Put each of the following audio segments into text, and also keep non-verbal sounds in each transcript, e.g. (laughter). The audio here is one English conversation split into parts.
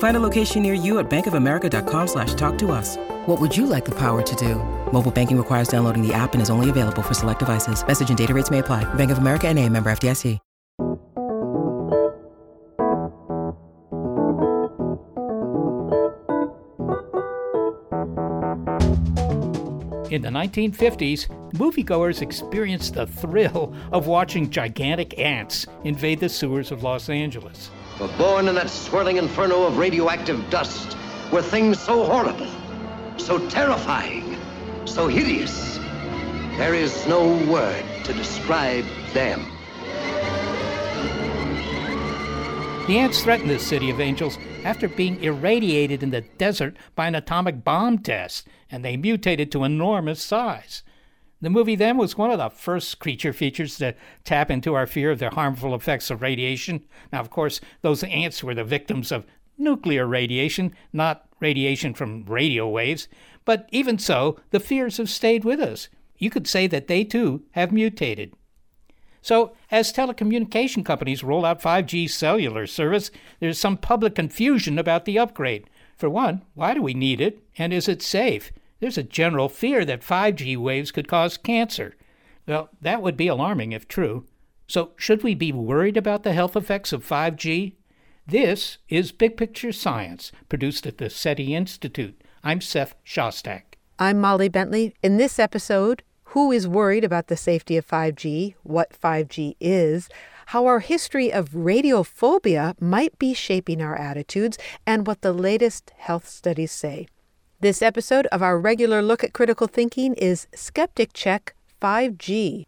Find a location near you at bankofamerica.com slash talk to us. What would you like the power to do? Mobile banking requires downloading the app and is only available for select devices. Message and data rates may apply. Bank of America and a member FDIC. In the 1950s, moviegoers experienced the thrill of watching gigantic ants invade the sewers of Los Angeles. But born in that swirling inferno of radioactive dust were things so horrible, so terrifying, so hideous. There is no word to describe them. The ants threatened the city of angels after being irradiated in the desert by an atomic bomb test, and they mutated to enormous size. The movie then was one of the first creature features to tap into our fear of the harmful effects of radiation. Now, of course, those ants were the victims of nuclear radiation, not radiation from radio waves. But even so, the fears have stayed with us. You could say that they too have mutated. So, as telecommunication companies roll out 5G cellular service, there's some public confusion about the upgrade. For one, why do we need it, and is it safe? There's a general fear that 5G waves could cause cancer. Well, that would be alarming if true. So, should we be worried about the health effects of 5G? This is Big Picture Science, produced at the SETI Institute. I'm Seth Shostak. I'm Molly Bentley. In this episode, who is worried about the safety of 5G, what 5G is, how our history of radiophobia might be shaping our attitudes, and what the latest health studies say. This episode of our regular look at critical thinking is Skeptic Check 5G.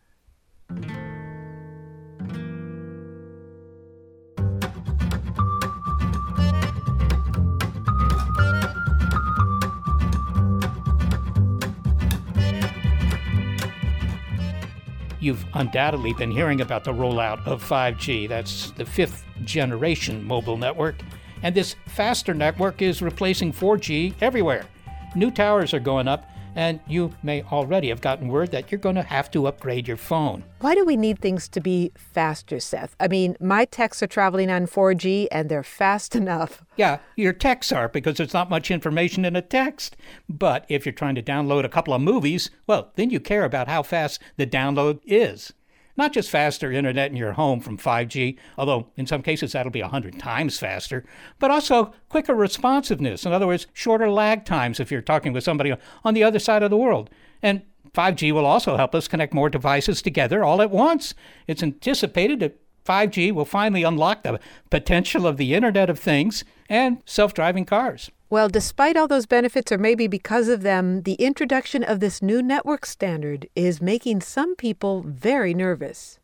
You've undoubtedly been hearing about the rollout of 5G. That's the fifth generation mobile network. And this faster network is replacing 4G everywhere. New towers are going up, and you may already have gotten word that you're going to have to upgrade your phone. Why do we need things to be faster, Seth? I mean, my texts are traveling on 4G and they're fast (laughs) enough. Yeah, your texts are because there's not much information in a text. But if you're trying to download a couple of movies, well, then you care about how fast the download is. Not just faster internet in your home from 5G, although in some cases that'll be 100 times faster, but also quicker responsiveness. In other words, shorter lag times if you're talking with somebody on the other side of the world. And 5G will also help us connect more devices together all at once. It's anticipated that 5G will finally unlock the potential of the Internet of Things and self driving cars. Well, despite all those benefits, or maybe because of them, the introduction of this new network standard is making some people very nervous.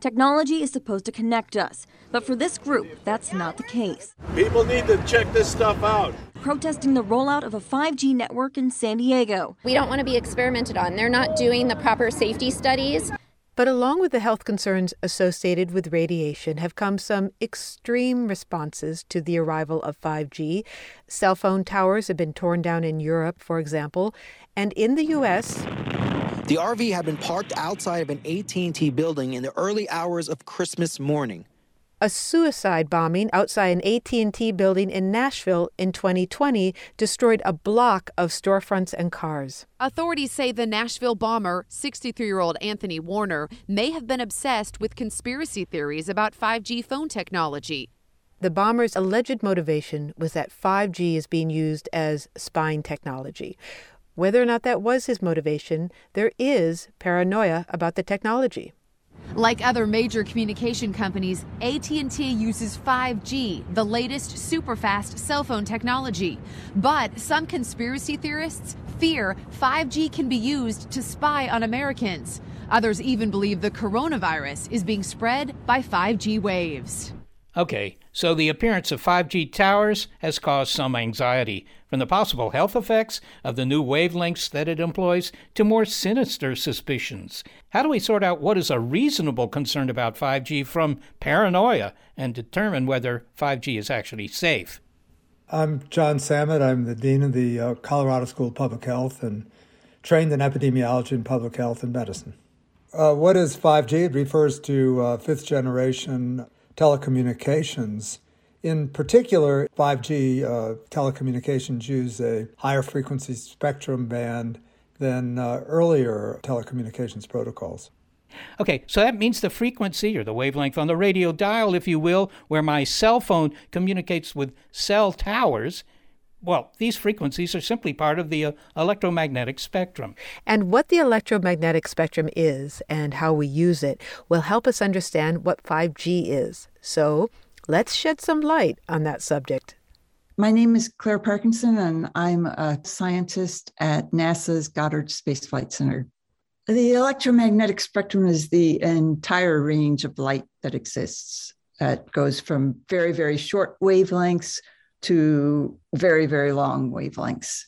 Technology is supposed to connect us, but for this group, that's not the case. People need to check this stuff out. Protesting the rollout of a 5G network in San Diego. We don't want to be experimented on. They're not doing the proper safety studies. But along with the health concerns associated with radiation have come some extreme responses to the arrival of 5G. Cell phone towers have been torn down in Europe, for example, and in the US, the RV had been parked outside of an AT&T building in the early hours of Christmas morning. A suicide bombing outside an AT&T building in Nashville in 2020 destroyed a block of storefronts and cars. Authorities say the Nashville bomber, 63-year-old Anthony Warner, may have been obsessed with conspiracy theories about 5G phone technology. The bomber's alleged motivation was that 5G is being used as spying technology. Whether or not that was his motivation, there is paranoia about the technology. Like other major communication companies, AT&T uses 5G, the latest super-fast cell phone technology. But some conspiracy theorists fear 5G can be used to spy on Americans. Others even believe the coronavirus is being spread by 5G waves. Okay, so the appearance of 5G towers has caused some anxiety, from the possible health effects of the new wavelengths that it employs to more sinister suspicions. How do we sort out what is a reasonable concern about 5G from paranoia and determine whether 5G is actually safe? I'm Jon Samet. I'm the Dean of the uh, Colorado School of Public Health and trained in epidemiology and public health and medicine. Uh, what is 5G? It refers to uh, fifth generation telecommunications. In particular, 5G uh, telecommunications use a higher frequency spectrum band than uh, earlier telecommunications protocols. Okay, so that means the frequency or the wavelength on the radio dial, if you will, where my cell phone communicates with cell towers. Well, these frequencies are simply part of the uh, electromagnetic spectrum. And what the electromagnetic spectrum is and how we use it will help us understand what 5G is. So let's shed some light on that subject. My name is Claire Parkinson, and I'm a scientist at NASA's Goddard Space Flight Center. The electromagnetic spectrum is the entire range of light that exists. That goes from very, very short wavelengths to very, very long wavelengths.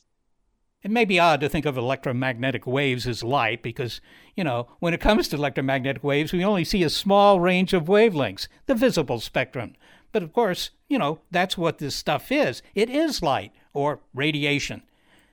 It may be odd to think of electromagnetic waves as light because, you know, when it comes to electromagnetic waves, we only see a small range of wavelengths, the visible spectrum. But of course, you know, that's what this stuff is. It is light, or radiation.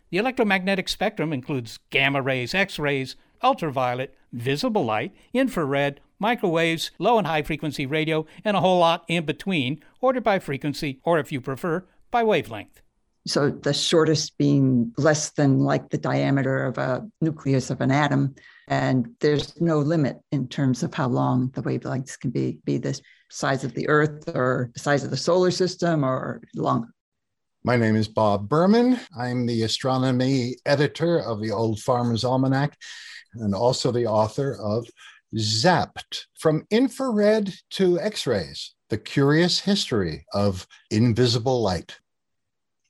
The electromagnetic spectrum includes gamma rays, X rays, ultraviolet, visible light, infrared, microwaves, low and high frequency radio, and a whole lot in between, ordered by frequency, or if you prefer, by wavelength. So the shortest being less than like the diameter of a nucleus of an atom. And there's no limit in terms of how long the wavelengths can be, be the size of the Earth or the size of the solar system or longer. My name is Bob Berman. I'm the astronomy editor of the Old Farmer's Almanac and also the author of Zapped From Infrared to X rays The Curious History of Invisible Light.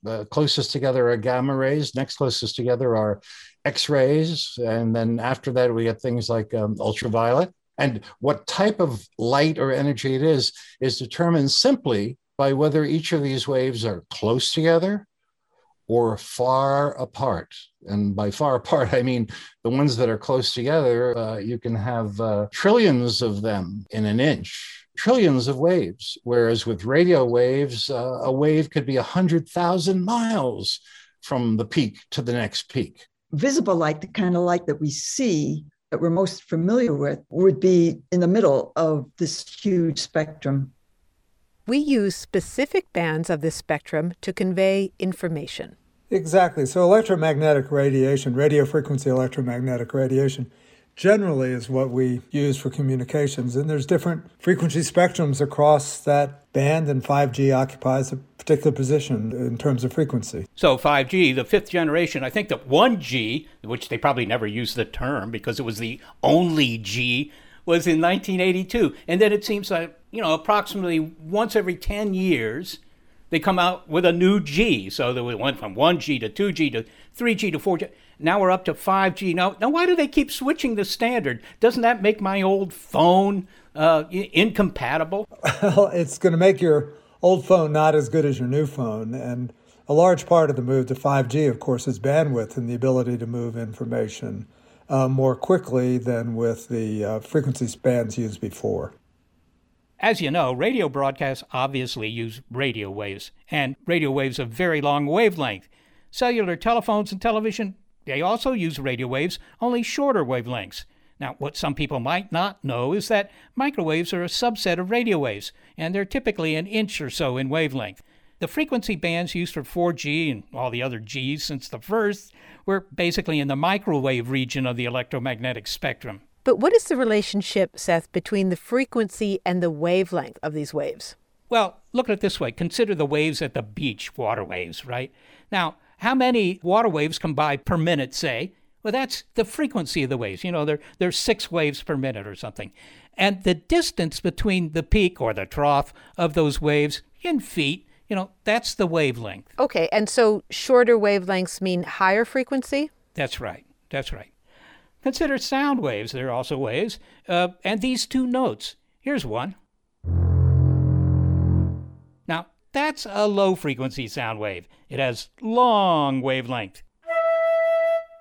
The closest together are gamma rays, next closest together are X rays, and then after that, we get things like um, ultraviolet. And what type of light or energy it is, is determined simply by whether each of these waves are close together or far apart. And by far (laughs) apart, I mean the ones that are close together, uh, you can have uh, trillions of them in an inch, trillions of waves. Whereas with radio waves, uh, a wave could be 100,000 miles from the peak to the next peak. Visible light, the kind of light that we see, that we're most familiar with, would be in the middle of this huge spectrum we use specific bands of this spectrum to convey information. Exactly. So, electromagnetic radiation, radio frequency electromagnetic radiation, generally is what we use for communications. And there's different frequency spectrums across that band, and 5G occupies a particular position in terms of frequency. So 5G, the fifth generation, I think that 1G, which they probably never used the term because it was the only G, was in 1982. And then it seems like you know, approximately once every 10 years, they come out with a new G. So they went from 1G to 2G to 3G to 4G. Now we're up to 5G. Now, now why do they keep switching the standard? Doesn't that make my old phone uh, incompatible? (laughs) Well, it's going to make your old phone not as good as your new phone. And a large part of the move to 5G, of course, is bandwidth and the ability to move information uh, more quickly than with the uh, frequency bands used before. As you know, radio broadcasts obviously use radio waves, and radio waves of very long wavelength. Cellular telephones and television, they also use radio waves, only shorter wavelengths. Now, what some people might not know is that microwaves are a subset of radio waves, and they're typically an inch or so in wavelength. The frequency bands used for 4G and all the other Gs since the first were basically in the microwave region of the electromagnetic spectrum. But what is the relationship, Seth, between the frequency and the wavelength of these waves? Well, look at it this way consider the waves at the beach, water waves, right? Now, How many water waves come by per minute, say? Well, that's the frequency of the waves. You know, there, there's six waves per minute or something. And the distance between the peak or the trough of those waves in feet, you know, that's the wavelength. Okay, and so shorter wavelengths mean higher frequency? That's right. That's right. Consider sound waves. They're also waves. Uh, and these two notes. Here's one. Now, that's a low frequency sound wave. It has long wavelength.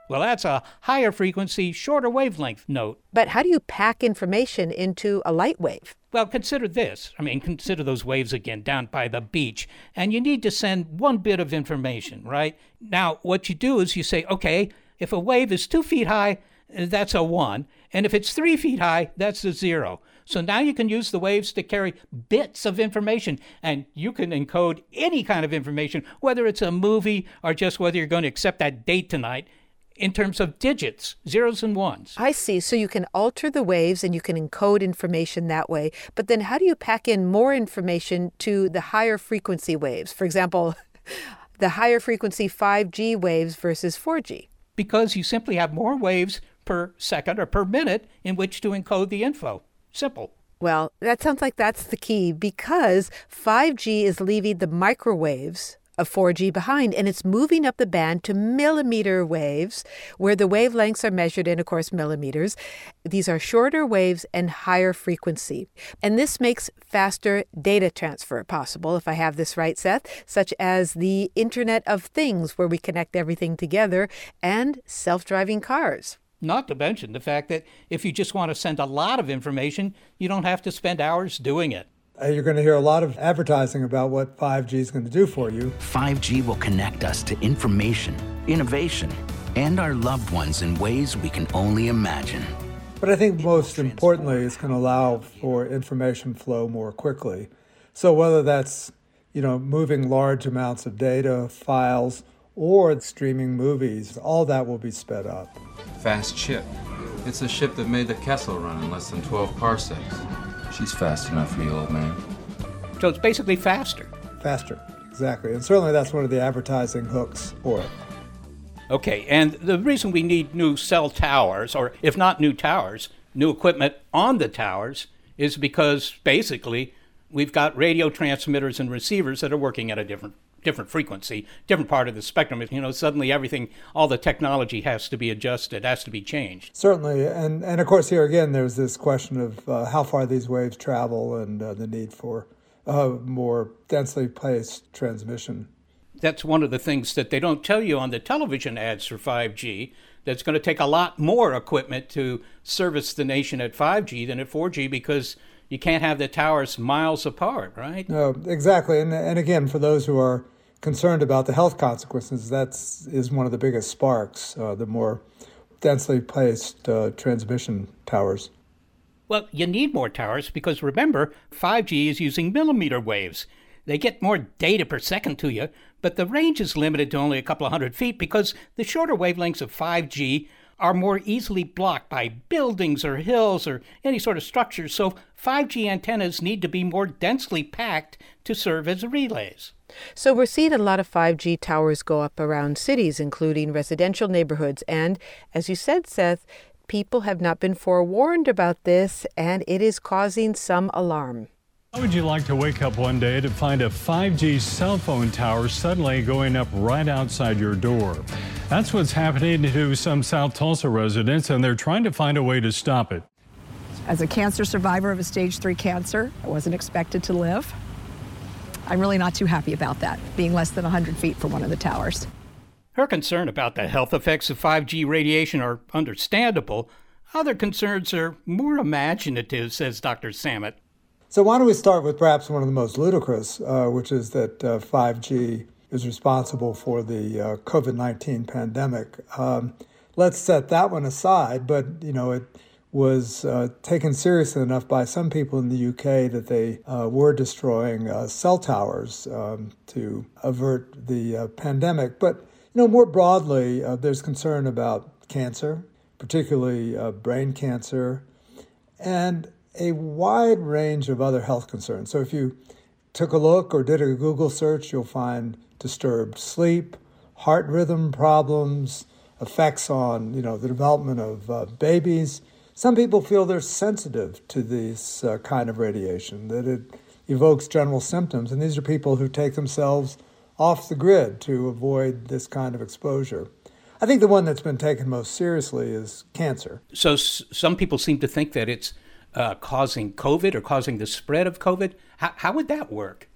Well, that's a higher frequency, shorter wavelength note. But how do you pack information into a light wave? Well, consider this. I mean, consider those waves again down by the beach, and you need to send one bit of information, right? Now, what you do is you say, okay, if a wave is two feet high, that's a one, and if it's three feet high, that's a zero. So now you can use the waves to carry bits of information, and you can encode any kind of information, whether it's a movie or just whether you're going to accept that date tonight in terms of digits, zeros and ones. I see. So you can alter the waves and you can encode information that way. But then how do you pack in more information to the higher frequency waves? For example, (laughs) the higher frequency 5G waves versus 4G. Because you simply have more waves per second or per minute in which to encode the info. Simple. Well, that sounds like that's the key because 5G is leaving the microwaves of 4G behind, and it's moving up the band to millimeter waves, where the wavelengths are measured in, of course, millimeters. These are shorter waves and higher frequency. And this makes faster data transfer possible, if I have this right, Seth, such as the Internet of Things, where we connect everything together, and self driving cars. Not to mention the fact that if you just want to send a lot of information, you don't have to spend hours doing it. Uh, you're going to hear a lot of advertising about what 5G is going to do for you. 5G will connect us to information, innovation, and our loved ones in ways we can only imagine. But I think most importantly, it's going to allow for information flow more quickly. So whether that's, you know, moving large amounts of data, files, or streaming movies, all that will be sped up. Fast ship. It's a ship that made the Kessel run in less than 12 parsecs. She's fast enough for you, old man. So it's basically faster. Faster, exactly. And certainly that's one of the advertising hooks for it. Okay, and the reason we need new cell towers, or if not new towers, new equipment on the towers, is because basically we've got radio transmitters and receivers that are working at a different different frequency, different part of the spectrum. You know, suddenly everything, all the technology has to be adjusted, has to be changed. Certainly, and and of course here again, there's this question of uh, how far these waves travel and uh, the need for uh, more densely placed transmission. That's one of the things that they don't tell you on the television ads for 5G. That's going to take a lot more equipment to service the nation at 5G than at 4G because you can't have the towers miles apart, right? No, exactly. And and again, for those who are concerned about the health consequences, that's one of the biggest sparks. Uh, the more densely placed uh, transmission towers. Well, you need more towers because remember, 5G is using millimeter waves. They get more data per second to you, but the range is limited to only a couple of hundred feet because the shorter wavelengths of 5G are more easily blocked by buildings or hills or any sort of structure. So 5G antennas need to be more densely packed to serve as relays. So we're seeing a lot of 5G towers go up around cities, including residential neighborhoods. And as you said, Seth, people have not been forewarned about this, and it is causing some alarm. How would you like to wake up one day to find a 5G cell phone tower suddenly going up right outside your door? That's what's happening to some South Tulsa residents, and they're trying to find a way to stop it. As a cancer survivor of a stage three cancer, I wasn't expected to live. I'm really not too happy about that, being less than 100 feet from one of the towers. Her concern about the health effects of 5G radiation are understandable. Other concerns are more imaginative, says Dr. Samet. So, why don't we start with perhaps one of the most ludicrous, uh, which is that uh, 5G is responsible for the uh, COVID 19 pandemic. Um, let's set that one aside, but you know, it was uh, taken seriously enough by some people in the UK that they uh, were destroying uh, cell towers um, to avert the uh, pandemic. But you know, more broadly, uh, there's concern about cancer, particularly uh, brain cancer, and a wide range of other health concerns. So if you took a look or did a Google search, you'll find disturbed sleep, heart rhythm problems, effects on you know the development of babies. Some people feel they're sensitive to this uh, kind of radiation, that it evokes general symptoms, and these are people who take themselves off the grid to avoid this kind of exposure. I think the one that's been taken most seriously is cancer. So s- some people seem to think that it's uh, causing COVID or causing the spread of COVID. How, how would that work?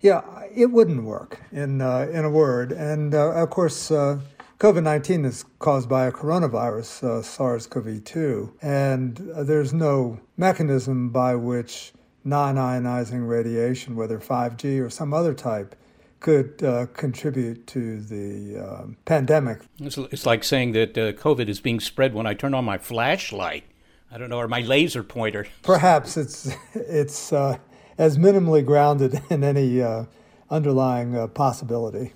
Yeah, it wouldn't work in uh, in a word. And uh, of course, uh, COVID nineteen is caused by a coronavirus, uh, SARS-CoV-2, and uh, there's no mechanism by which non-ionizing radiation, whether 5G or some other type, could uh, contribute to the uh, pandemic. It's, it's, like saying that uh, COVID is being spread when I turn on my flashlight. I don't know, or my laser pointer. (laughs) Perhaps it's it's uh, as minimally grounded (laughs) in any uh, underlying uh, possibility.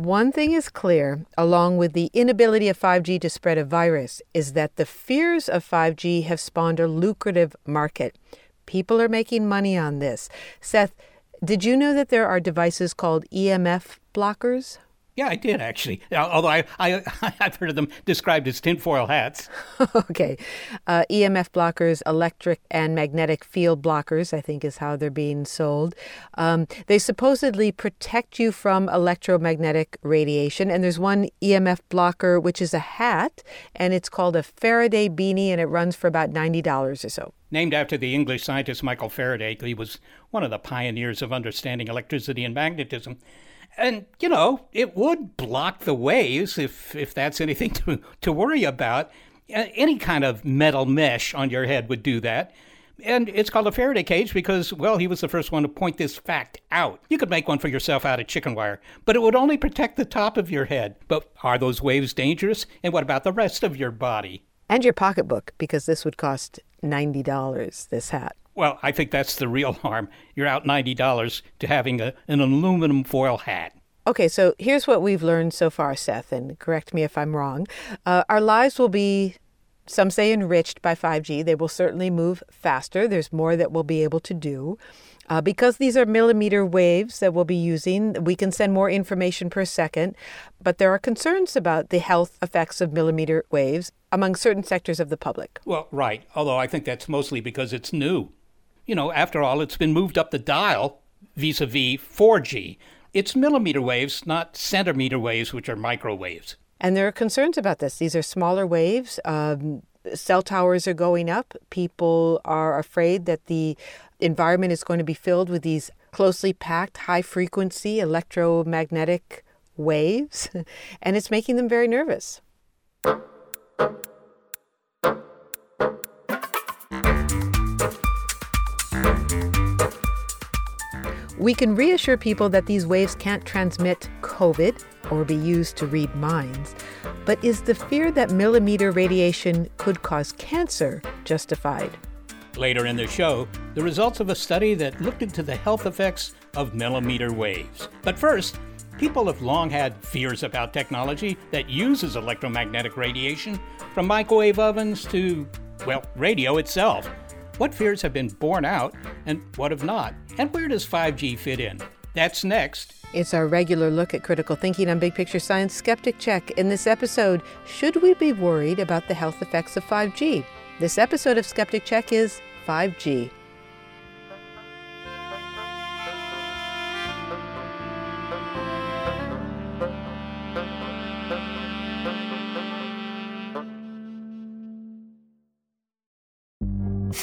One thing is clear, along with the inability of 5G to spread a virus, is that the fears of 5G have spawned a lucrative market. People are making money on this. Seth, did you know that there are devices called EMF blockers? Yeah, I did actually. Although I, I, (laughs) I've heard of them described as tinfoil hats. (laughs) okay. Uh, EMF blockers, electric and magnetic field blockers, I think is how they're being sold. Um, they supposedly protect you from electromagnetic radiation. And there's one EMF blocker, which is a hat, and it's called a Faraday beanie, and it runs for about $90 or so. Named after the English scientist Michael Faraday, he was one of the pioneers of understanding electricity and magnetism. And, you know, it would block the waves if, if that's anything (laughs) to, to worry about. Any kind of metal mesh on your head would do that. And it's called a Faraday cage because, well, he was the first one to point this fact out. You could make one for yourself out of chicken wire, but it would only protect the top of your head. But are those waves dangerous? And what about the rest of your body? And your pocketbook, because this would cost $90, this hat. Well, I think that's the real (laughs) harm. You're out $90 to having a, an aluminum foil hat. Okay, so here's what we've learned so far, Seth, and correct me if I'm wrong. Uh, our lives will be, some say, enriched by 5G. They will certainly move faster. There's more that we'll be able to do. Uh, because these are millimeter waves that we'll be using, we can send more information per second, but there are concerns about the health effects of millimeter waves among certain sectors of the public. Well, right, although I think that's mostly because it's new. You know, after all, it's been moved up the dial vis a vis 4G. It's millimeter waves, not centimeter waves, which are microwaves. And there are concerns about this. These are smaller waves. Um, cell towers are going up. People are afraid that the environment is going to be filled with these closely packed, high frequency electromagnetic waves, (laughs) and it's making them very nervous. We can reassure people that these waves can't transmit COVID or be used to read minds. But is the fear that millimeter radiation could cause cancer justified? Later in the show, the results of a study that looked into the health effects of millimeter waves. But first, people have long had fears about technology that uses electromagnetic radiation, from microwave ovens to, well, radio itself. What fears have been borne out and what have not? And where does 5G fit in? That's next. It's our regular look at critical thinking on Big Picture Science Skeptic Check. In this episode, should we be worried about the health effects of 5G? This episode of Skeptic Check is 5G.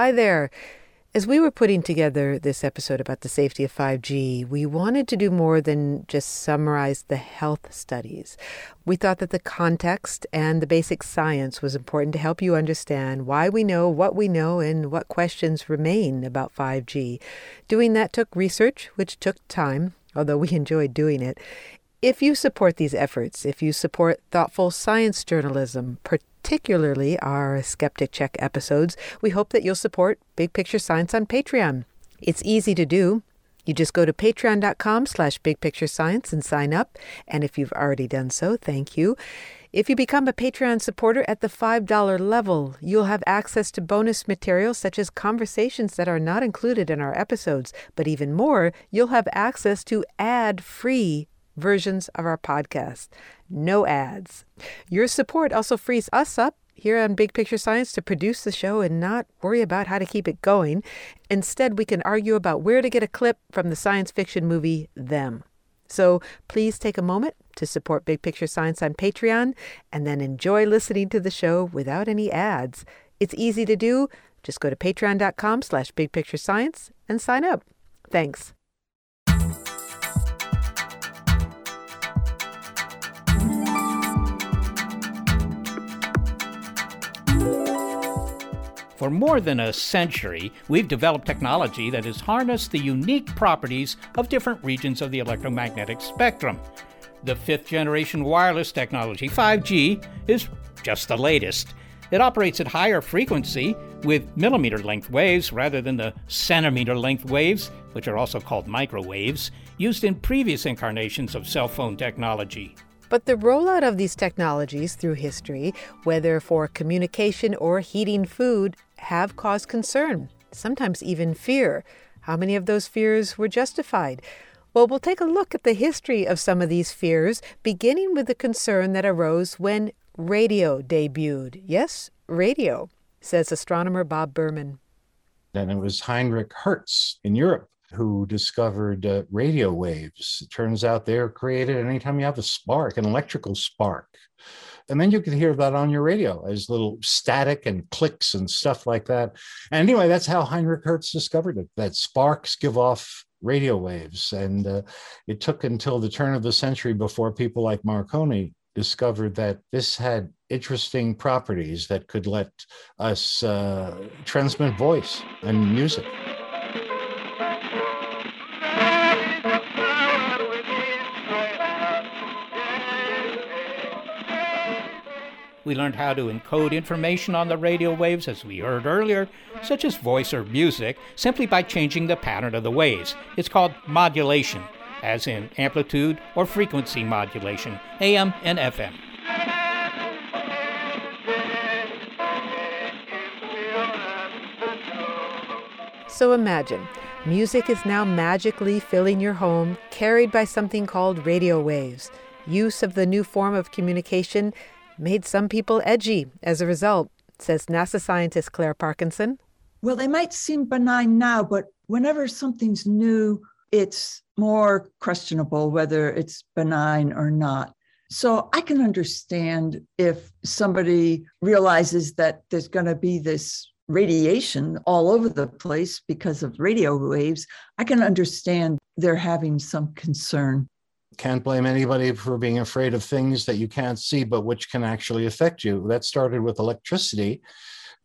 Hi there. As we were putting together this episode about the safety of 5G, we wanted to do more than just summarize the health studies. We thought that the context and the basic science was important to help you understand why we know what we know and what questions remain about 5G. Doing that took research, which took time, although we (laughs) enjoyed doing it. If you support these efforts, if you support thoughtful science journalism, particularly our Skeptic Check episodes, we hope that you'll support Big Picture Science on Patreon. It's easy to do. You just go to patreon.com slash bigpicturescience and sign up. And if you've already done so, thank you. If you become a Patreon supporter at the $5 level, you'll have access to bonus material such as conversations that are not included in our episodes. But even more, you'll have access to ad free versions of our podcast. No ads. Your support also frees us up here on Big Picture Science to produce the show and not worry about how to keep it going. Instead, we can argue about where to get a clip from the science fiction movie Them. So please take a moment to support Big Picture Science on Patreon and then enjoy listening to the show without any ads. It's easy to do. Just go to patreon.com slash bigpicturescience and sign up. Thanks. For more than a century, we've developed technology that has harnessed the unique properties of different regions of the electromagnetic spectrum. The fifth generation wireless technology, 5G, is just the latest. It operates at higher frequency with millimeter length waves rather than the centimeter length waves, which are also called microwaves, used in previous incarnations of cell phone technology. But the rollout of these technologies through history, whether for communication or heating food, have caused concern, sometimes even fear. How many of those fears were justified? Well, we'll take a look at the history of some of these fears, beginning with the concern that arose when radio debuted. Yes, radio, says astronomer Bob Berman. And it was Heinrich Hertz in Europe who discovered uh, radio waves. It turns out they're created anytime you have a spark, an electrical spark and then you could hear that on your radio as little static and clicks and stuff like that. And anyway, that's how Heinrich Hertz discovered it. That sparks give off radio waves, and uh, it took until the turn of the century before people like Marconi discovered that this had interesting properties that could let us uh, transmit voice and music. We learned how to encode information on the radio waves, as we heard earlier, such as voice or music, simply by changing the pattern of the waves. It's called modulation, as in amplitude or frequency modulation, AM and FM. So imagine, music is now magically filling your home, carried by something called radio waves. Use of the new form of communication made some people edgy as a result, says NASA scientist Claire Parkinson. Well, they might seem benign now, but whenever something's new, it's more questionable whether it's benign or not. So I can understand if somebody realizes that there's going to be this radiation all over the place because of radio waves. I can understand they're having some concern can't blame anybody for being afraid of things that you can't see, but which can actually affect you. That started with electricity.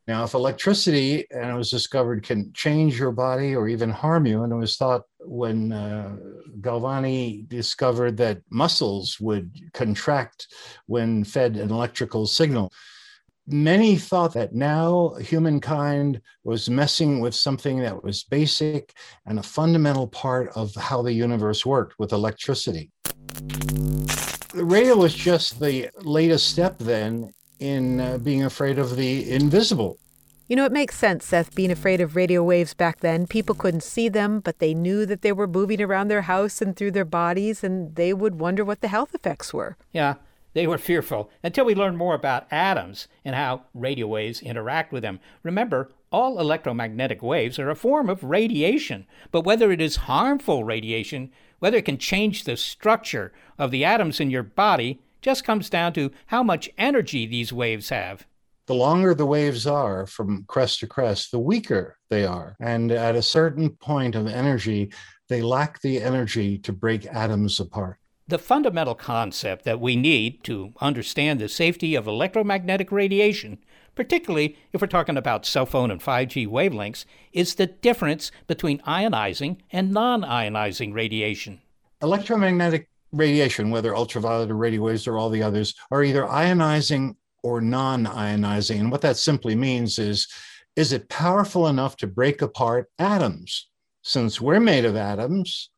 Now, if electricity, and it was discovered, can change your body or even harm you, and it was thought when uh, Galvani discovered that muscles would contract when fed an electrical signal. Many thought that now humankind was messing with something that was basic and a fundamental part of how the universe worked with electricity. The radio was just the latest step then in uh, being afraid of the invisible. You know, it makes sense, Seth, being afraid of radio waves back then. People couldn't see them, but they knew that they were moving around their house and through their bodies, and they would wonder what the health effects were. Yeah, they were fearful until we learned more about atoms and how radio waves interact with them. Remember, all electromagnetic waves are a form of radiation, but whether it is harmful radiation whether it can change the structure of the atoms in your body just comes down to how much energy these waves have. The longer the waves are from crest to crest, the weaker they are. And at a certain point of energy, they lack the energy to break atoms apart. The fundamental concept that we need to understand the safety of electromagnetic radiation particularly if we're talking about cell phone and 5G wavelengths, is the difference between ionizing and non ionizing radiation. Electromagnetic radiation, whether ultraviolet or radio waves or all the others, are either ionizing or non ionizing. And what that simply means is is it powerful enough to break apart atoms? Since we're made of atoms,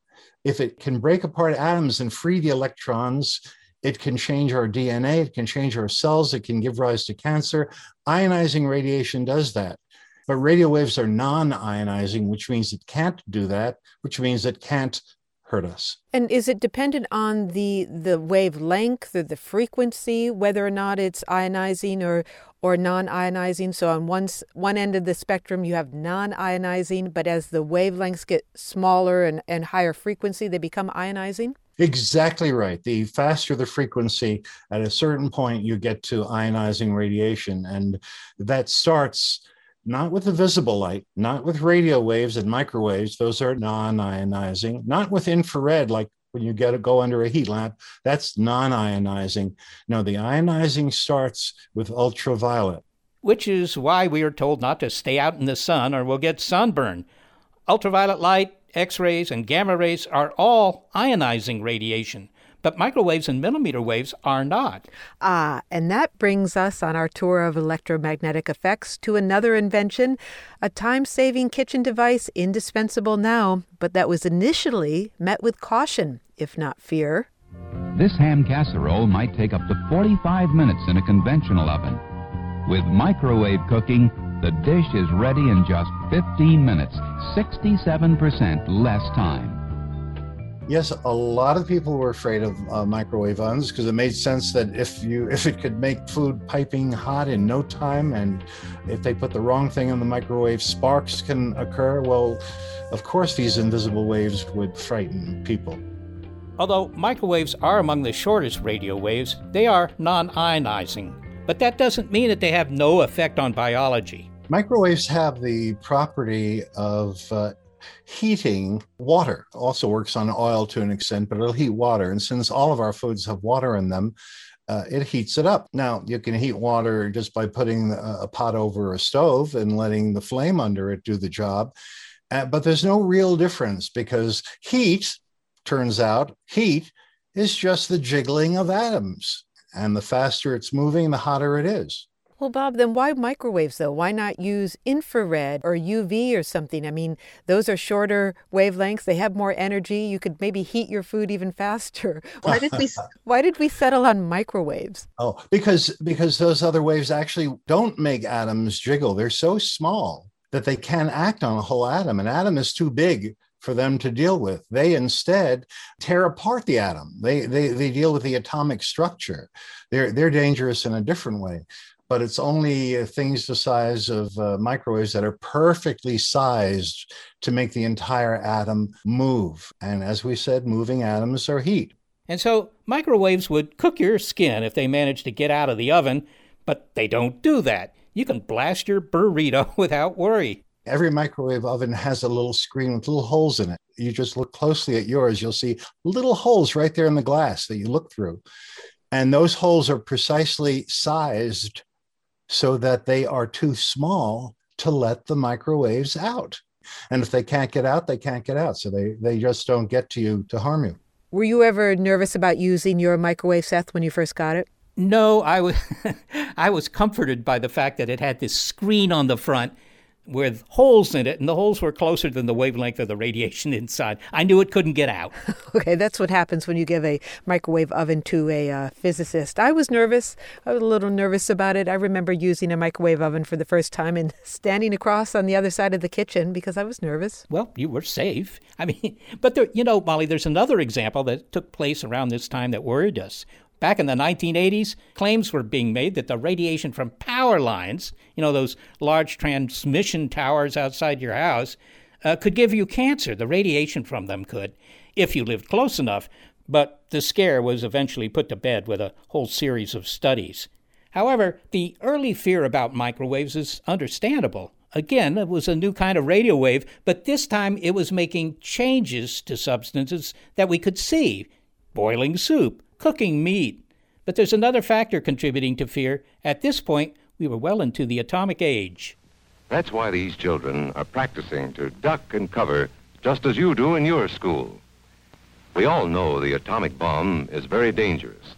if it can break apart atoms and free the electrons, it can change our DNA, it can change our cells, it can give rise to cancer. Ionizing radiation does that. But radio waves are non ionizing, which means it can't do that, which means it can't hurt us. And is it dependent on the the wavelength or the frequency, whether or not it's ionizing or or non-ionizing? So on one one end of the spectrum, you have non-ionizing, but as the wavelengths get smaller and, and higher frequency, they become ionizing. Exactly right. The faster the frequency, at a certain point, you get to ionizing radiation, and that starts not with the visible light, not with radio waves and microwaves. Those are non ionizing, not with infrared, like when you get to go under a heat lamp. That's non ionizing. No, the ionizing starts with ultraviolet. Which is why we are told not to stay out in the sun or we'll get sunburn. Ultraviolet light, X rays, and gamma rays are all ionizing radiation but microwaves and millimeter waves are not. Ah, and that brings us on our tour of electromagnetic effects to another invention, a time saving kitchen device indispensable now, but that was initially met with caution, if not fear. This ham casserole might take up to 45 minutes in a conventional oven. With microwave cooking, the dish is ready in just 15 minutes, 67% less time. Yes, a lot of people were afraid of uh, microwave ovens because it made sense that if you if it could make food piping hot in no time, and if they put the wrong thing in the microwave, sparks can occur. Well, of course, these invisible waves would frighten people. Although microwaves are among the shortest radio waves, they are non-ionizing. But that doesn't mean that they have no effect on biology. Microwaves have the property of uh, heating water. Also works on oil to an extent but it'll heat water. And since all of our foods have water in them uh, it heats it up. Now you can heat water just by putting a, a pot over a stove and letting the flame under it do the job. Uh, but there's no real difference because heat turns out heat is just the jiggling of atoms and the faster it's moving the hotter it is well, Bob, then why microwaves though? Why not use infrared or UV or something? I mean, those are shorter wavelengths. They have more energy. You could maybe heat your food even faster. (laughs) Why did we (laughs) why did we settle on microwaves? Oh, because because those other waves actually don't make atoms jiggle. They're so small that they can act on a whole atom. An atom is too big for them to deal with. They instead tear apart the atom. They, they, they deal with the atomic structure. They're, they're dangerous in a different way but it's only uh, things the size of uh, microwaves that are perfectly sized to make the entire atom move. And as we said, moving atoms are heat. And so microwaves would cook your skin if they managed to get out of the oven, but they don't do that. You can blast your burrito (laughs) without worry. Every microwave oven has a little screen with little holes in it. You just look closely at yours, you'll see little holes right there in the glass that you look through. And those holes are precisely sized so that they are too small to let the microwaves out. And if they can't get out, they can't get out. So they, they just don't get to you to harm you. Were you ever nervous about using your microwave, Seth, when you first got it? No, I was (laughs) I was comforted by the fact that it had this screen on the front with holes in it, and the holes were closer than the wavelength of the radiation (laughs) inside. I knew it couldn't get out. (laughs) okay, that's what happens when you give a microwave oven to a uh, physicist. I was nervous. I was a little nervous about it. I remember using a microwave oven for the first time and (laughs) standing across on the other side of the kitchen because I was nervous. Well, you were safe. I mean, but there, you know, Molly, there's another example that took place around this time that worried us. Back in the 1980s, claims were being made that the radiation from power lines, you know, those large transmission towers outside your house, uh, could give you cancer. The radiation from them could, if you lived close enough. But the scare was eventually put to bed with a whole series of studies. However, the early fear about microwaves is understandable. Again, it was a new kind of radio wave, but this time it was making changes to substances that we could see boiling soup, cooking meat. But there's another factor contributing to fear. At this point, we were well into the atomic age. That's why these children are practicing to duck and cover just as you do in your school. We all know the atomic bomb is very dangerous.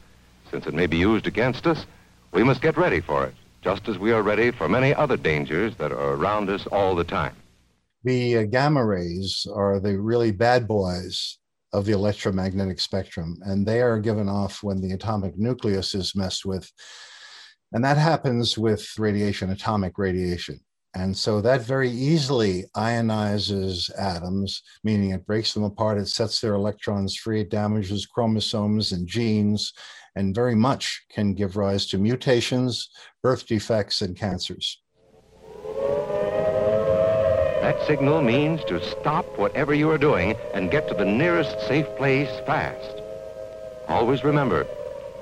Since it may be used against us, we must get ready for it, just as we are ready for many other dangers that are around us all the time. The uh, gamma rays are the really bad boys of the electromagnetic spectrum, and they are given off when the atomic nucleus is messed with. And that happens with radiation, atomic radiation. And so that very easily ionizes atoms, meaning it breaks them apart, it sets their electrons free, it damages chromosomes and genes, and very much can give rise to mutations, birth defects, and cancers. That signal means to stop whatever you are doing and get to the nearest safe place fast. Always remember,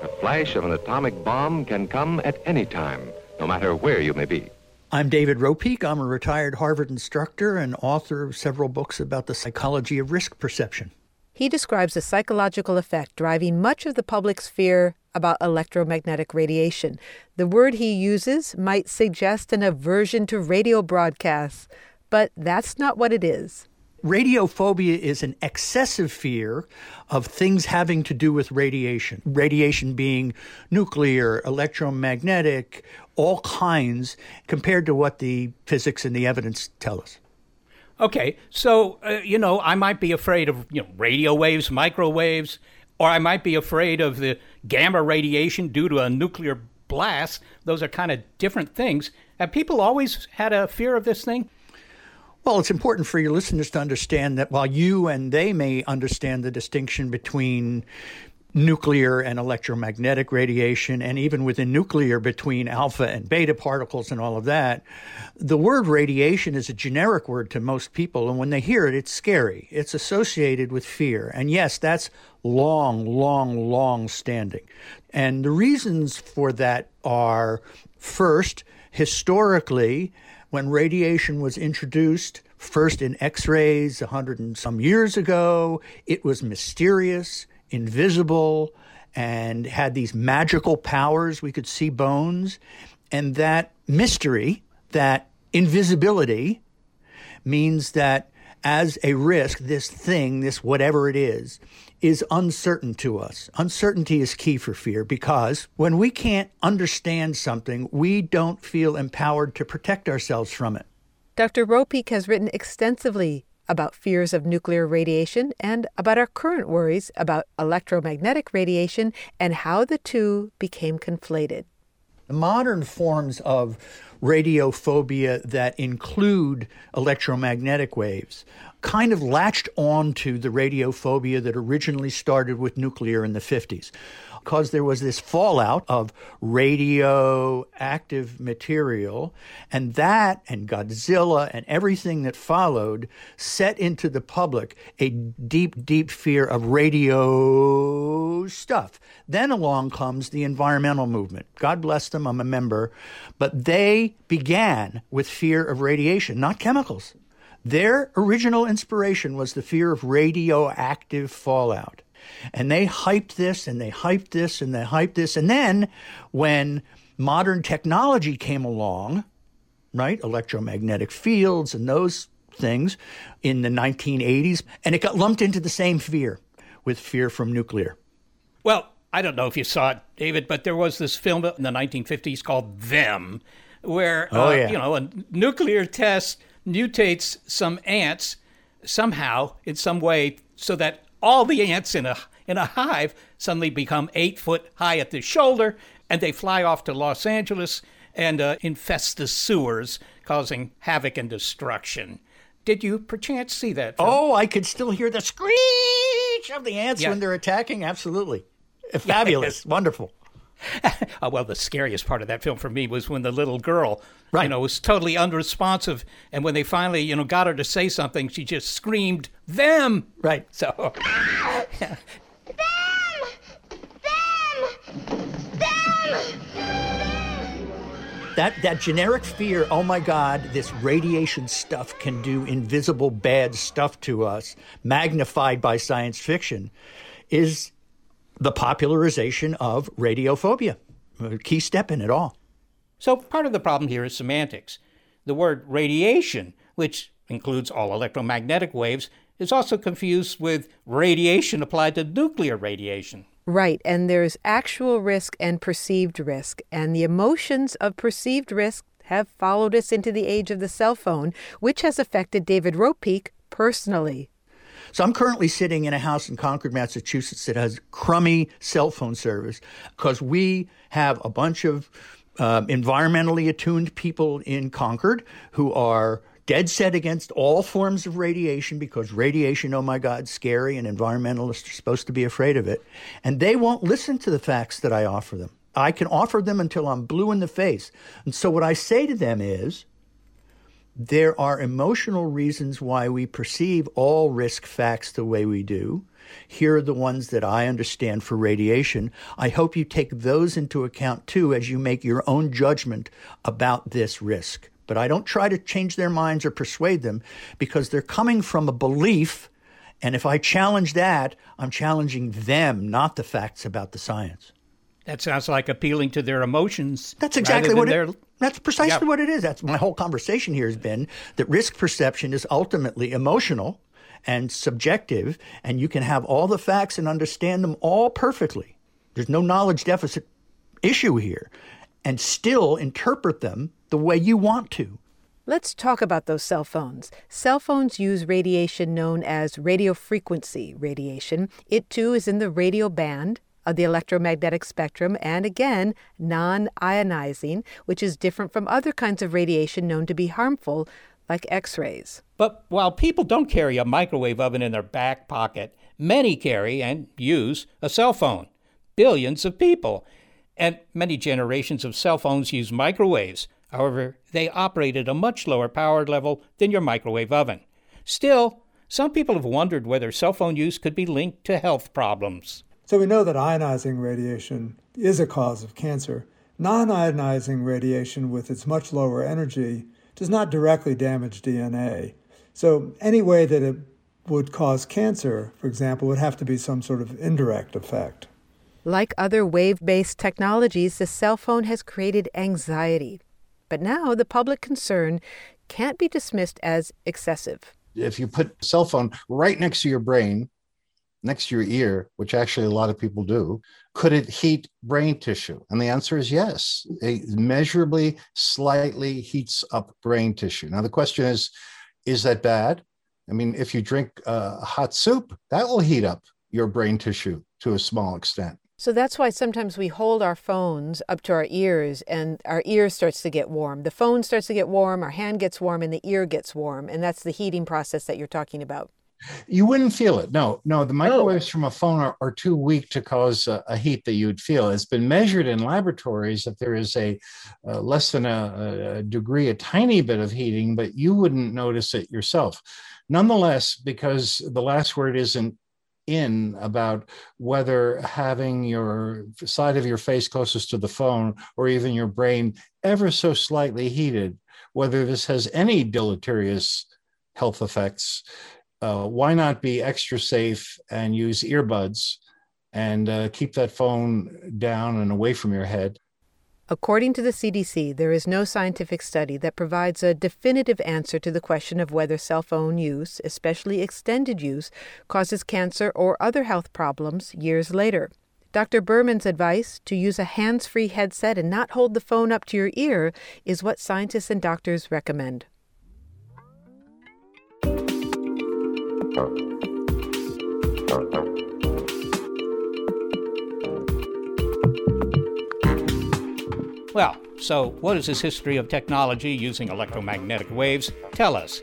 a flash of an atomic bomb can come at any time, no matter where you may be. I'm David Ropeik. I'm a retired Harvard instructor and author of several books about the psychology of risk perception. He describes a psychological effect driving much of the public's fear about electromagnetic radiation. The word he uses might suggest an aversion to radio broadcasts, but that's not what it is. Radiophobia is an excessive fear of things having to do with radiation. Radiation being nuclear, electromagnetic, all kinds, compared to what the physics and the evidence tell us. Okay, so, uh, you know, I might be afraid of, you know, radio waves, microwaves, or I might be afraid of the gamma radiation due to a nuclear blast. Those are kind of different things. Have people always had a fear of this thing? Well, it's important for your listeners to understand that while you and they may understand the distinction between nuclear and electromagnetic radiation, and even within nuclear between alpha and beta particles and all of that, the word radiation is a generic word to most people. And when they hear it, it's scary. It's associated with fear. And yes, that's long, long, long standing. And the reasons for that are first, historically, when radiation was introduced, first in X rays a hundred and some years ago, it was mysterious, invisible, and had these magical powers. We could see bones. And that mystery, that invisibility, means that as a risk, this thing, this whatever it is, is uncertain to us. Uncertainty is key for fear because when we can't understand something, we don't feel empowered to protect ourselves from it. Dr. Ropeik has written extensively about fears of nuclear radiation and about our current worries about electromagnetic radiation and how the two became conflated. Modern forms of radiophobia that include electromagnetic waves kind of latched on to the radiophobia that originally started with nuclear in the 50s because there was this fallout of radioactive material, and that and Godzilla and everything that followed set into the public a deep, deep fear of radio stuff. Then along comes the environmental movement. God bless them, I'm a member, but they began with fear of radiation, not chemicals. Their original inspiration was the fear of radioactive fallout. And they hyped this and they hyped this and they hyped this. And then when modern technology came along, right, electromagnetic fields and those things in the 1980s, and it got lumped into the same fear with fear from nuclear. Well, I don't know if you saw it, David, but there was this film in the 1950s called Them, where oh, uh, yeah. you know a nuclear test mutates some ants somehow in some way so that all the ants in a in a hive suddenly become eight foot high at the shoulder, and they fly off to Los Angeles and uh, infest the sewers, causing havoc and destruction. Did you perchance see that? Film? Oh, I could still hear the screech of the ants Yeah. when they're attacking. Absolutely. (laughs) Fabulous. Wonderful. (laughs) Uh, well, the scariest part of that film for me was when the little girl, right. you know, was totally unresponsive, and when they finally, you know, got her to say something, she just screamed "them." Right. (laughs) So, That that generic fear, oh my God, this radiation stuff can do invisible bad stuff to us, magnified by science fiction, is the popularization of radiophobia. A key step in it all. so part of the problem here is semantics. The word radiation, which includes all electromagnetic waves, is also confused with radiation applied to nuclear radiation. Right, and there's actual risk and perceived risk, and the emotions of perceived risk have followed us into the age of the cell phone, which has affected David Ropeik personally. So I'm currently sitting in a house in Concord, Massachusetts that has crummy cell phone service because we have a bunch of uh, environmentally attuned people in Concord who are dead set against all forms of radiation because radiation, oh my God, scary, and environmentalists are supposed to be afraid of it. And they won't listen to the facts that I offer them. I can offer them until I'm blue in the face. And so what I say to them is there are emotional reasons why we perceive all risk facts the way we do. Here are the ones that I understand for radiation. I hope you take those into account too as you make your own judgment about this risk. But I don't try to change their minds or persuade them because they're coming from a belief. And if I challenge that, I'm challenging them, not the facts about the science. That sounds like appealing to their emotions. That's exactly what it, that's precisely what it is. That's my whole conversation here has been that risk perception is ultimately emotional and subjective, and you can have all the facts and understand them all perfectly. There's no knowledge deficit issue here, and still interpret them the way you want to. Let's talk about those cell phones. Cell phones use radiation known as radio frequency radiation. It too is in the radio band of the electromagnetic spectrum and again, non ionizing, which is different from other kinds of radiation known to be harmful, like X rays. But while people don't carry a microwave oven in their back pocket, many carry and use a cell phone. Billions of people. And many generations of cell phones use microwaves However, they operate at a much lower power level than your microwave oven. Still, some people have wondered whether cell phone use could be linked to health problems. So we know that ionizing radiation is a cause of cancer. Non ionizing radiation, with its much lower energy, does not directly damage DNA. So any way that it would cause cancer, for example, would have to be some sort of indirect effect. Like other wave based technologies, the cell phone has created anxiety. But now the public concern can't be dismissed as excessive. If you put a cell phone right next to your brain, next to your ear, which actually a lot of people do, could it heat brain tissue? And the answer is yes. It measurably, slightly heats up brain tissue. Now, the question is, is that bad? I mean, if you drink uh, hot soup, that will heat up your brain tissue to a small extent. So that's why sometimes we hold our phones up to our ears and our ear starts to get warm. The phone starts to get warm, our hand gets warm, and the ear gets warm. And that's the heating process that you're talking about. You wouldn't feel it. No, no, the microwaves from a phone are, are, too weak to cause a, a, heat that you'd feel. It's been measured in laboratories that there is a uh, less than a, a degree, a tiny bit of heating, but you wouldn't notice it yourself. Nonetheless, because the last word isn't in about whether having your side of your face closest to the phone or even your brain ever so slightly heated, whether this has any deleterious health effects. Uh, why not be extra safe and use earbuds and uh, keep that phone down and away from your head? According to the CDC, there is no scientific study that provides a definitive answer to the question of whether cell phone use, especially extended use, causes cancer or other health problems years later. Dr. Berman's advice to use a hands free headset and not hold the phone up to your ear is what scientists and doctors recommend. Well, so what does this history of technology using electromagnetic waves tell us?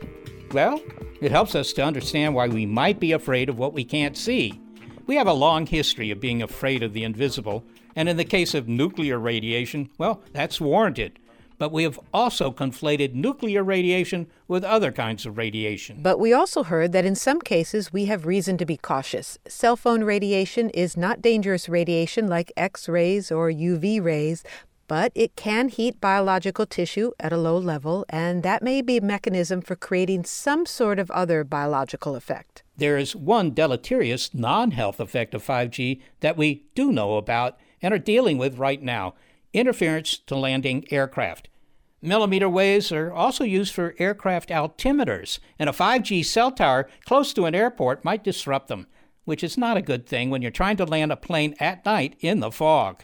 Well, it helps us to understand why we might be afraid of what we can't see. We have a long history of being afraid of the invisible, and in the case of nuclear radiation, well, that's warranted. But we have also conflated nuclear radiation with other kinds of radiation. But we also heard that in some cases we have reason to be cautious. Cell phone radiation is not dangerous radiation like X rays or UV rays, but it can heat biological tissue at a low level, and that may be a mechanism for creating some sort of other biological effect. There is one deleterious non health effect of 5G that we do know about and are dealing with right now interference to landing aircraft. Millimeter waves are also used for aircraft altimeters, and a 5G cell tower close to an airport might disrupt them, which is not a good thing when you're trying to land a plane at night in the fog.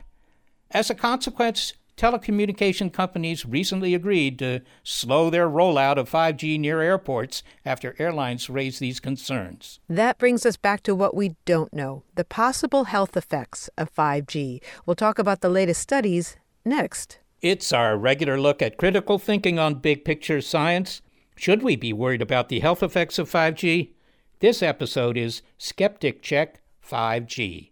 As a consequence, telecommunication companies recently agreed to slow their rollout of 5G near airports after airlines raised these concerns. That brings us back to what we don't know the possible health effects of 5G. We'll talk about the latest studies next. It's our regular look at critical thinking on big picture science. Should we be worried about the health effects of 5G? This episode is Skeptic Check 5G.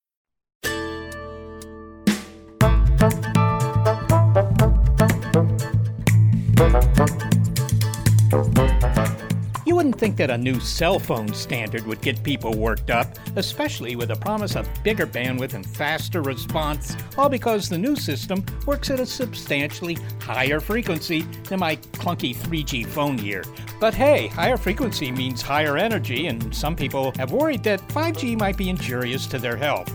You wouldn't think that a new cell phone standard would get people worked up, especially with the promise of bigger bandwidth and faster response, all because the new system works at a substantially higher frequency than my clunky 3G phone here. But hey, higher frequency means higher energy, and some people have worried that 5G might be injurious to their health.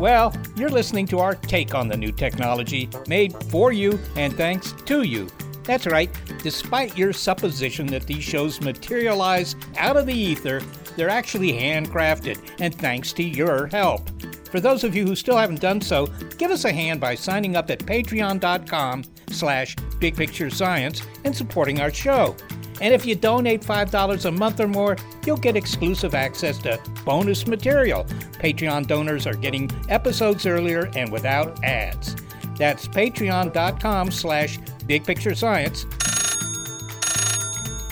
Well, you're listening to our take on the new technology, made for you and thanks to you. That's right, despite your supposition that these shows materialize out of the ether, they're actually handcrafted, and thanks to your help. For those of you who still haven't done so, give us a hand by signing up at patreon.com slash bigpicturescience and supporting our show. And if you donate $5 a month or more, you'll get exclusive access to bonus material. Patreon donors are getting episodes earlier and without ads. That's patreon.com slash bigpicturescience.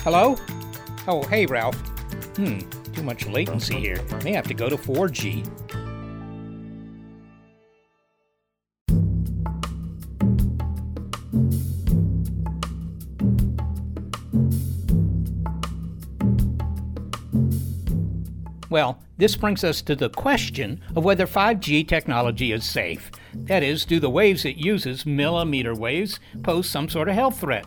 Hello? Oh, hey, Ralph. Hmm, too much latency here. May have to go to 4G. Well, this brings us to the question of whether 5G technology is safe. That is, do the waves it uses, millimeter waves, pose some sort of health threat?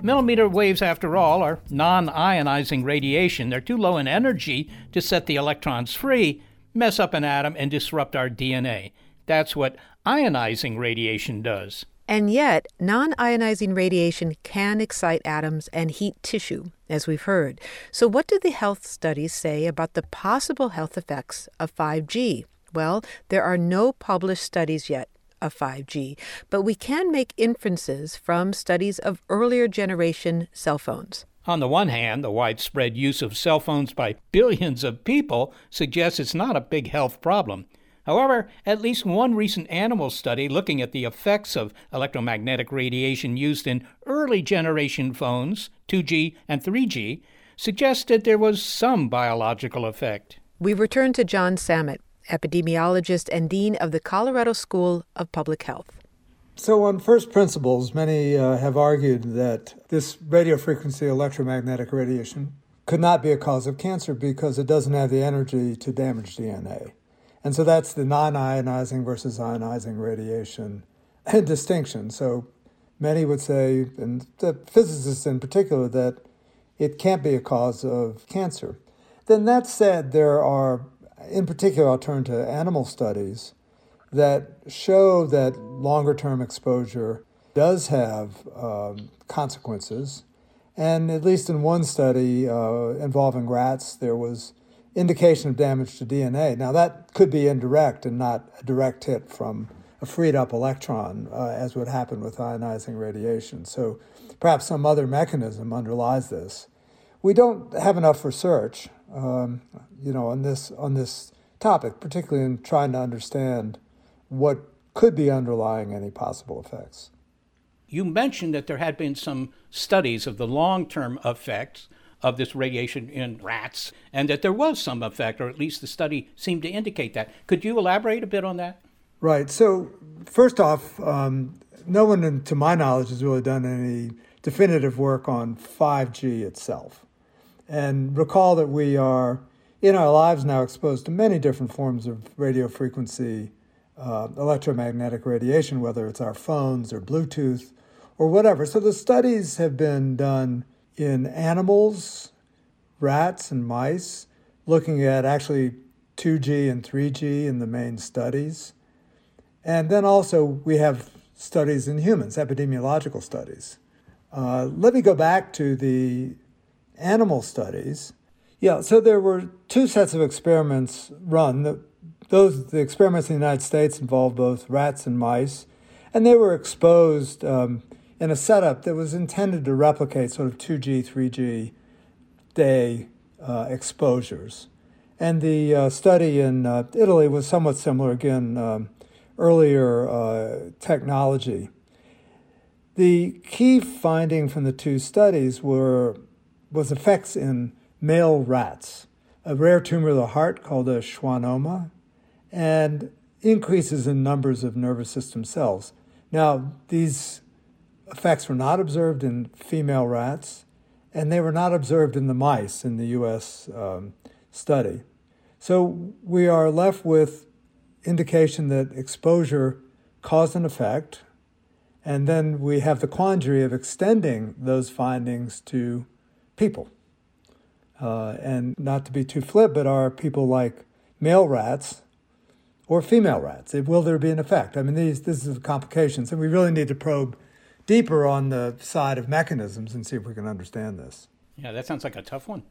Millimeter waves, after all, are non ionizing radiation. They're too low in energy to set the electrons free, mess up an atom, and disrupt our DNA. That's what ionizing radiation does. And yet, non ionizing radiation can excite atoms and heat tissue, as we've heard. So, what do the health studies say about the possible health effects of 5G? Well, there are no published studies yet of 5G, but we can make inferences from studies of earlier generation cell phones. On the one hand, the widespread use of cell phones by billions of people suggests it's not a big health problem. However, at least one recent animal study looking at the effects of electromagnetic radiation used in early generation phones, 2G and 3G, suggested there was some biological effect. We return to Jon Samet, epidemiologist and dean of the Colorado School of Public Health. So, on first principles, many uh, have argued that this radio frequency electromagnetic radiation could not be a cause of cancer because it doesn't have the energy to damage DNA. And so that's the non ionizing versus ionizing radiation (laughs) distinction. So many would say, and the physicists in particular, that it can't be a cause of cancer. Then that said, there are, in particular, I'll turn to animal studies that show that longer term exposure does have um, consequences. And at least in one study uh, involving rats, there was indication of damage to DNA. Now, that could be indirect and not a direct hit from a freed up electron, uh, as would happen with ionizing radiation. So, perhaps some other mechanism underlies this. We don't have enough research, um, you know, on this on this topic, particularly in trying to understand what could be underlying any possible effects. You mentioned that there had been some studies of the long term effects of this radiation in rats, and that there was some effect, or at least the study seemed to indicate that. Could you elaborate a bit on that? Right. So, first off, um, no one, to my knowledge, has really done any definitive work on 5G itself. And recall that we are in our lives now exposed to many different forms of radio frequency uh, electromagnetic radiation, whether it's our phones or Bluetooth or whatever. So the studies have been done in animals, rats, and mice, looking at actually 2G and 3G in the main studies. And then also we have studies in humans, epidemiological studies. Uh, let me go back to the animal studies. Yeah, so there were two sets of experiments run. The, those the experiments in the United States involved both rats and mice, and they were exposed um, in a setup that was intended to replicate sort of 2G, 3G day uh, exposures. And the uh, study in uh, Italy was somewhat similar, again, um, earlier uh, technology. The key finding from the two studies were was effects in male rats, a rare tumor of the heart called a schwannoma, and increases in numbers of nervous system cells. Now, these effects were not observed in female rats, and they were not observed in the mice in the US um, study. So we are left with indication that exposure caused an effect, and then we have the quandary of extending those findings to people. Uh, and not to be too flip, but are people like male rats or female rats? Will there be an effect? I mean, these this is complications, and we really need to probe deeper on the side of mechanisms and see if we can understand this. Yeah, that sounds like a tough one.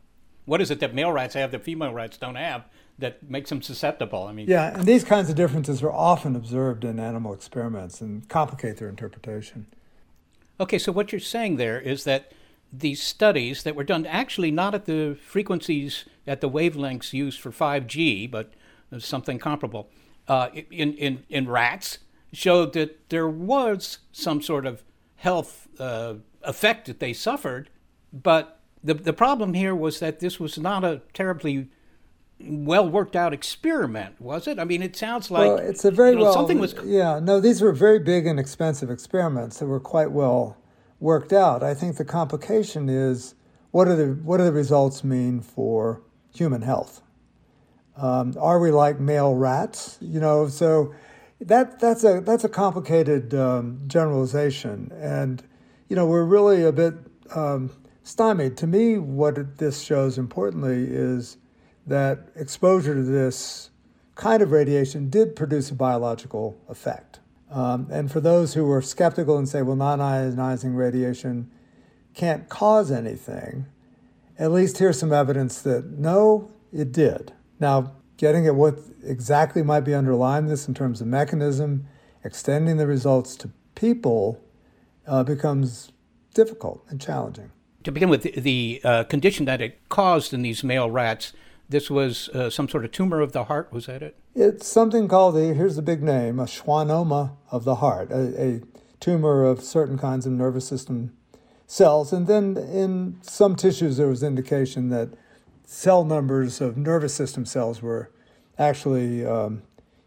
What is it that male rats have that female rats don't have that makes them susceptible? I mean, yeah, and these kinds of differences are often observed in animal experiments and complicate their interpretation. Okay, so what you're saying there is that these studies that were done actually not at the frequencies at the wavelengths used for 5G, but something comparable uh, in, in, in rats showed that there was some sort of health uh, effect that they suffered, but the the problem here was that this was not a terribly well worked out experiment, was it? I mean, it sounds like well, it's a very you know, well something was. Yeah, no, these were very big and expensive experiments that were quite well worked out. I think the complication is what are the what do the results mean for human health? Um, are we like male rats? You know, so that that's a that's a complicated um, generalization, and you know we're really a bit. Um, stymied. To me, what this shows importantly is that exposure to this kind of radiation did produce a biological effect. Um, and for those who are skeptical and say, well, non ionizing radiation can't cause anything, at least here's some evidence that no, it did. Now, getting at what exactly might be underlying this in terms of mechanism, extending the results to people uh, becomes difficult and challenging to begin with, the uh, condition that it caused in these male rats, this was uh, some sort of tumor of the heart. Was that it? It's something called the here's the big name, a schwannoma of the heart, a, a tumor of certain kinds of nervous system cells. And then in some tissues, there was indication that cell numbers of nervous system cells were actually um,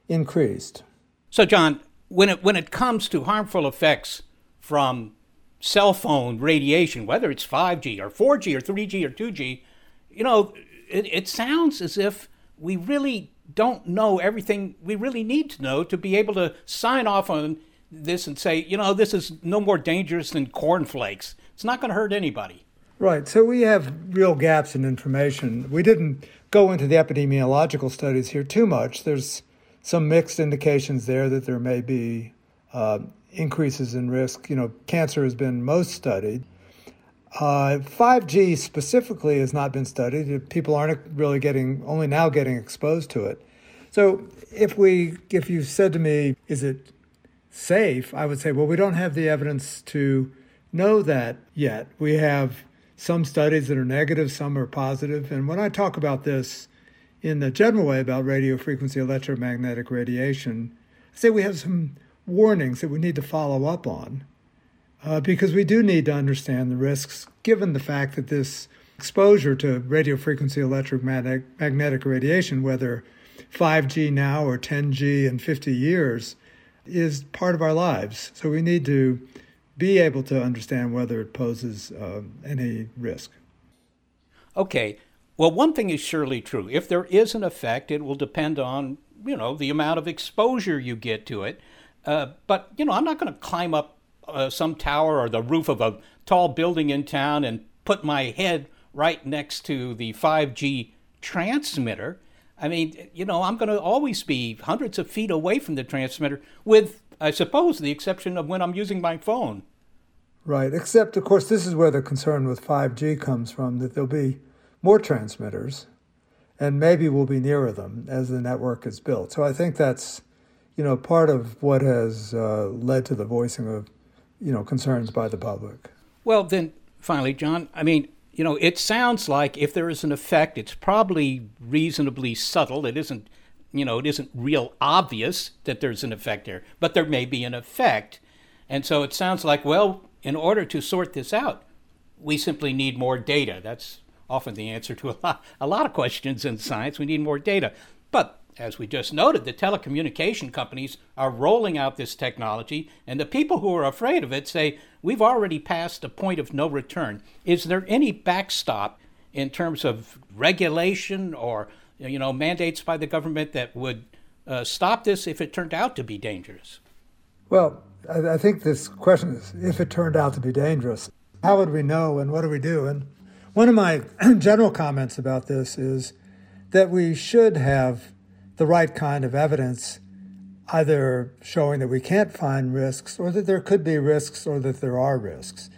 increased. So, Jon, when it when it comes to harmful effects from cell phone radiation, whether it's 5G or 4G or 3G or 2G, you know, it, it sounds as if we really don't know everything we really need to know to be able to sign off on this and say, you know, this is no more dangerous than cornflakes. It's not going to hurt anybody. Right. So we have real gaps in information. We didn't go into the epidemiological studies here too much. There's some mixed indications there that there may be uh, increases in risk. You know, cancer has been most studied. Uh, 5G specifically has not been studied. People aren't really getting, only now getting exposed to it. So if we, if you said to me, is it safe? I would say, well, we don't have the evidence to know that yet. We have some studies that are negative, some are positive. And when I talk about this in the general way about radio frequency electromagnetic radiation, I say we have some warnings that we need to follow up on uh, because we do need to understand the risks given the fact that this exposure to radio frequency electromagnetic radiation, whether 5G now or 10G in 50 years is part of our lives. So we need to be able to understand whether it poses uh, any risk. Okay. Well, one thing is surely true. If there is an effect, it will depend on, you know, the amount of exposure you get to it. Uh, but, you know, I'm not going to climb up uh, some tower or the roof of a tall building in town and put my head right next to the 5G transmitter. I mean, you know, I'm going to always be hundreds of feet away from the transmitter, with, I suppose, the exception of when I'm using my phone. Right. Except, of course, this is where the concern with 5G comes from that there'll be more transmitters and maybe we'll be nearer them as the network is built. So I think that's, you know, part of what has uh, led to the voicing of, you know, concerns by the public. Well, then, finally, Jon, I mean, you know, it sounds like if there is an effect, it's probably reasonably subtle. It isn't, you know, it isn't real obvious that there's an effect there, but there may be an effect. And so it sounds like, well, in order to sort this out, we simply need more data. That's often the answer to a lot, a lot of questions in science. We need more data. But as we just noted, the telecommunication companies are rolling out this technology, and the people who are afraid of it say, We've already passed a point of no return. Is there any backstop in terms of regulation or you know mandates by the government that would uh, stop this if it turned out to be dangerous? Well, I, I think this question is if it turned out to be dangerous, how would we know and what do we do? And one of my (clears throat) general comments about this is that we should have the right kind of evidence, either showing that we can't find risks or that there could be risks or that there are risks.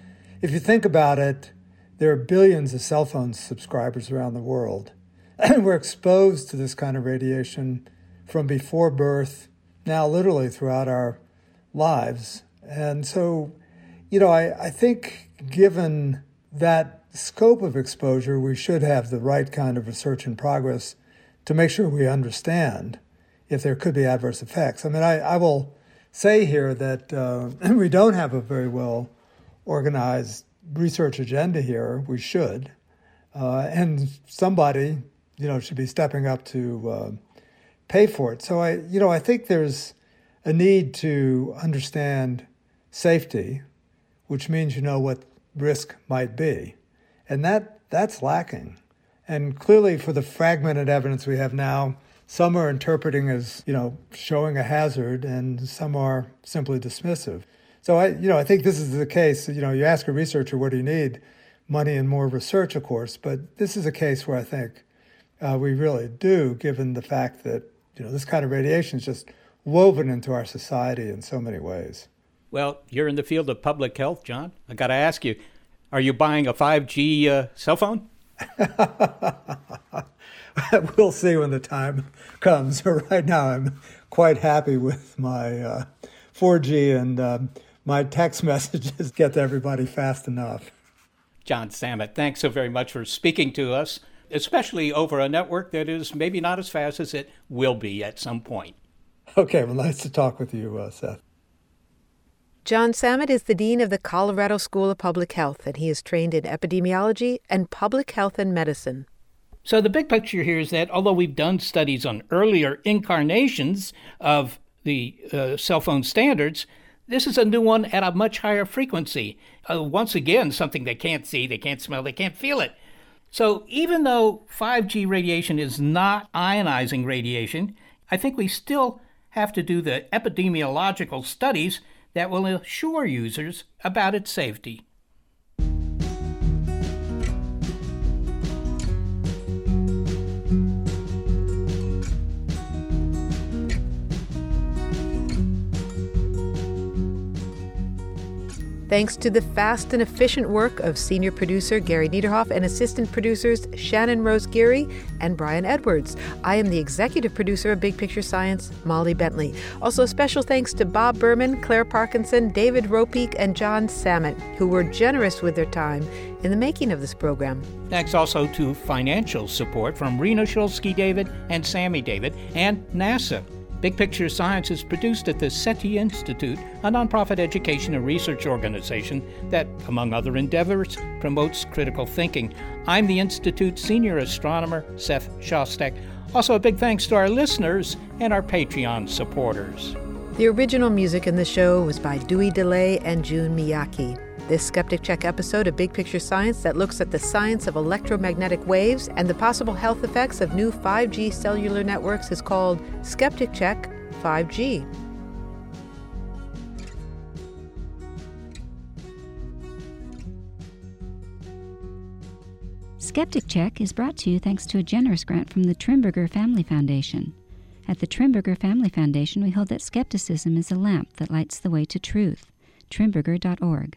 If you think about it, there are billions of cell phone subscribers around the world, and we're exposed to this kind of radiation from before birth, now literally throughout our lives. And so, you know, I, I think given that scope of exposure, we should have the right kind of research in progress to make sure we understand if there could be adverse effects. I mean, I, I will say here that uh, (clears throat) we don't have a very well organized research agenda here. We should. Uh, and somebody, you know, should be stepping up to uh, pay for it. So I, you know, I think there's a need to understand safety, which means you know what risk might be, and that that's lacking. And clearly, for the fragmented evidence we have now, some are interpreting as, you know, showing a hazard and some are simply dismissive. So I, you know, I think this is the case. You know, you ask a researcher, what do you need? Money and more research, of course. But this is a case where I think uh, we really do, given the fact that, you know, this kind of radiation is just woven into our society in so many ways. Well, you're in the field of public health, Jon. I got to ask you, are you buying a 5G uh, cell phone? (laughs) we'll see when the time comes. (laughs) right now, I'm quite happy with my uh, 4G and um, my text (laughs) messages get to everybody fast enough. Jon Samet, thanks so very much for speaking to us, especially over a network that is maybe not as fast as it will be at some point. Okay, well, nice to talk with you, uh, Seth. Jon Samet is the Dean of the Colorado School of Public Health, and he is trained in epidemiology and public health and medicine. So, the big picture here is that although we've done studies on earlier incarnations of the uh, cell phone standards, this is a new one at a much higher frequency. Uh, once again, something they can't see, they can't smell, they can't feel it. So, even though 5G radiation is not ionizing radiation, I think we still have to do the epidemiological studies that will assure users about its safety. Thanks to the fast and efficient work of senior producer Gary Niederhoff and assistant producers Shannon Rose Geary and Brian Edwards. I am the executive producer of Big Picture Science, Molly Bentley. Also, special thanks to Bob Berman, Claire Parkinson, David Ropeik, and Jon Samet, who were generous with their time in the making of this program. Thanks also to financial support from Rena Shulsky David and Sammy David and NASA. Big Picture Science is produced at the SETI Institute, a nonprofit education and research organization that, among other endeavors, promotes critical thinking. I'm the Institute's senior astronomer, Seth Shostak. Also, a big thanks to our listeners and our Patreon supporters. The original music in the show was by Dewey Dellay and Jun Miyake. This Skeptic Check episode of Big Picture Science that looks at the science of electromagnetic waves and the possible health effects of new 5G cellular networks is called Skeptic Check 5G. Skeptic Check is brought to you thanks to a generous grant from the Trimberger Family Foundation. At the Trimberger Family Foundation, we hold that skepticism is a lamp that lights the way to truth. Trimberger.org.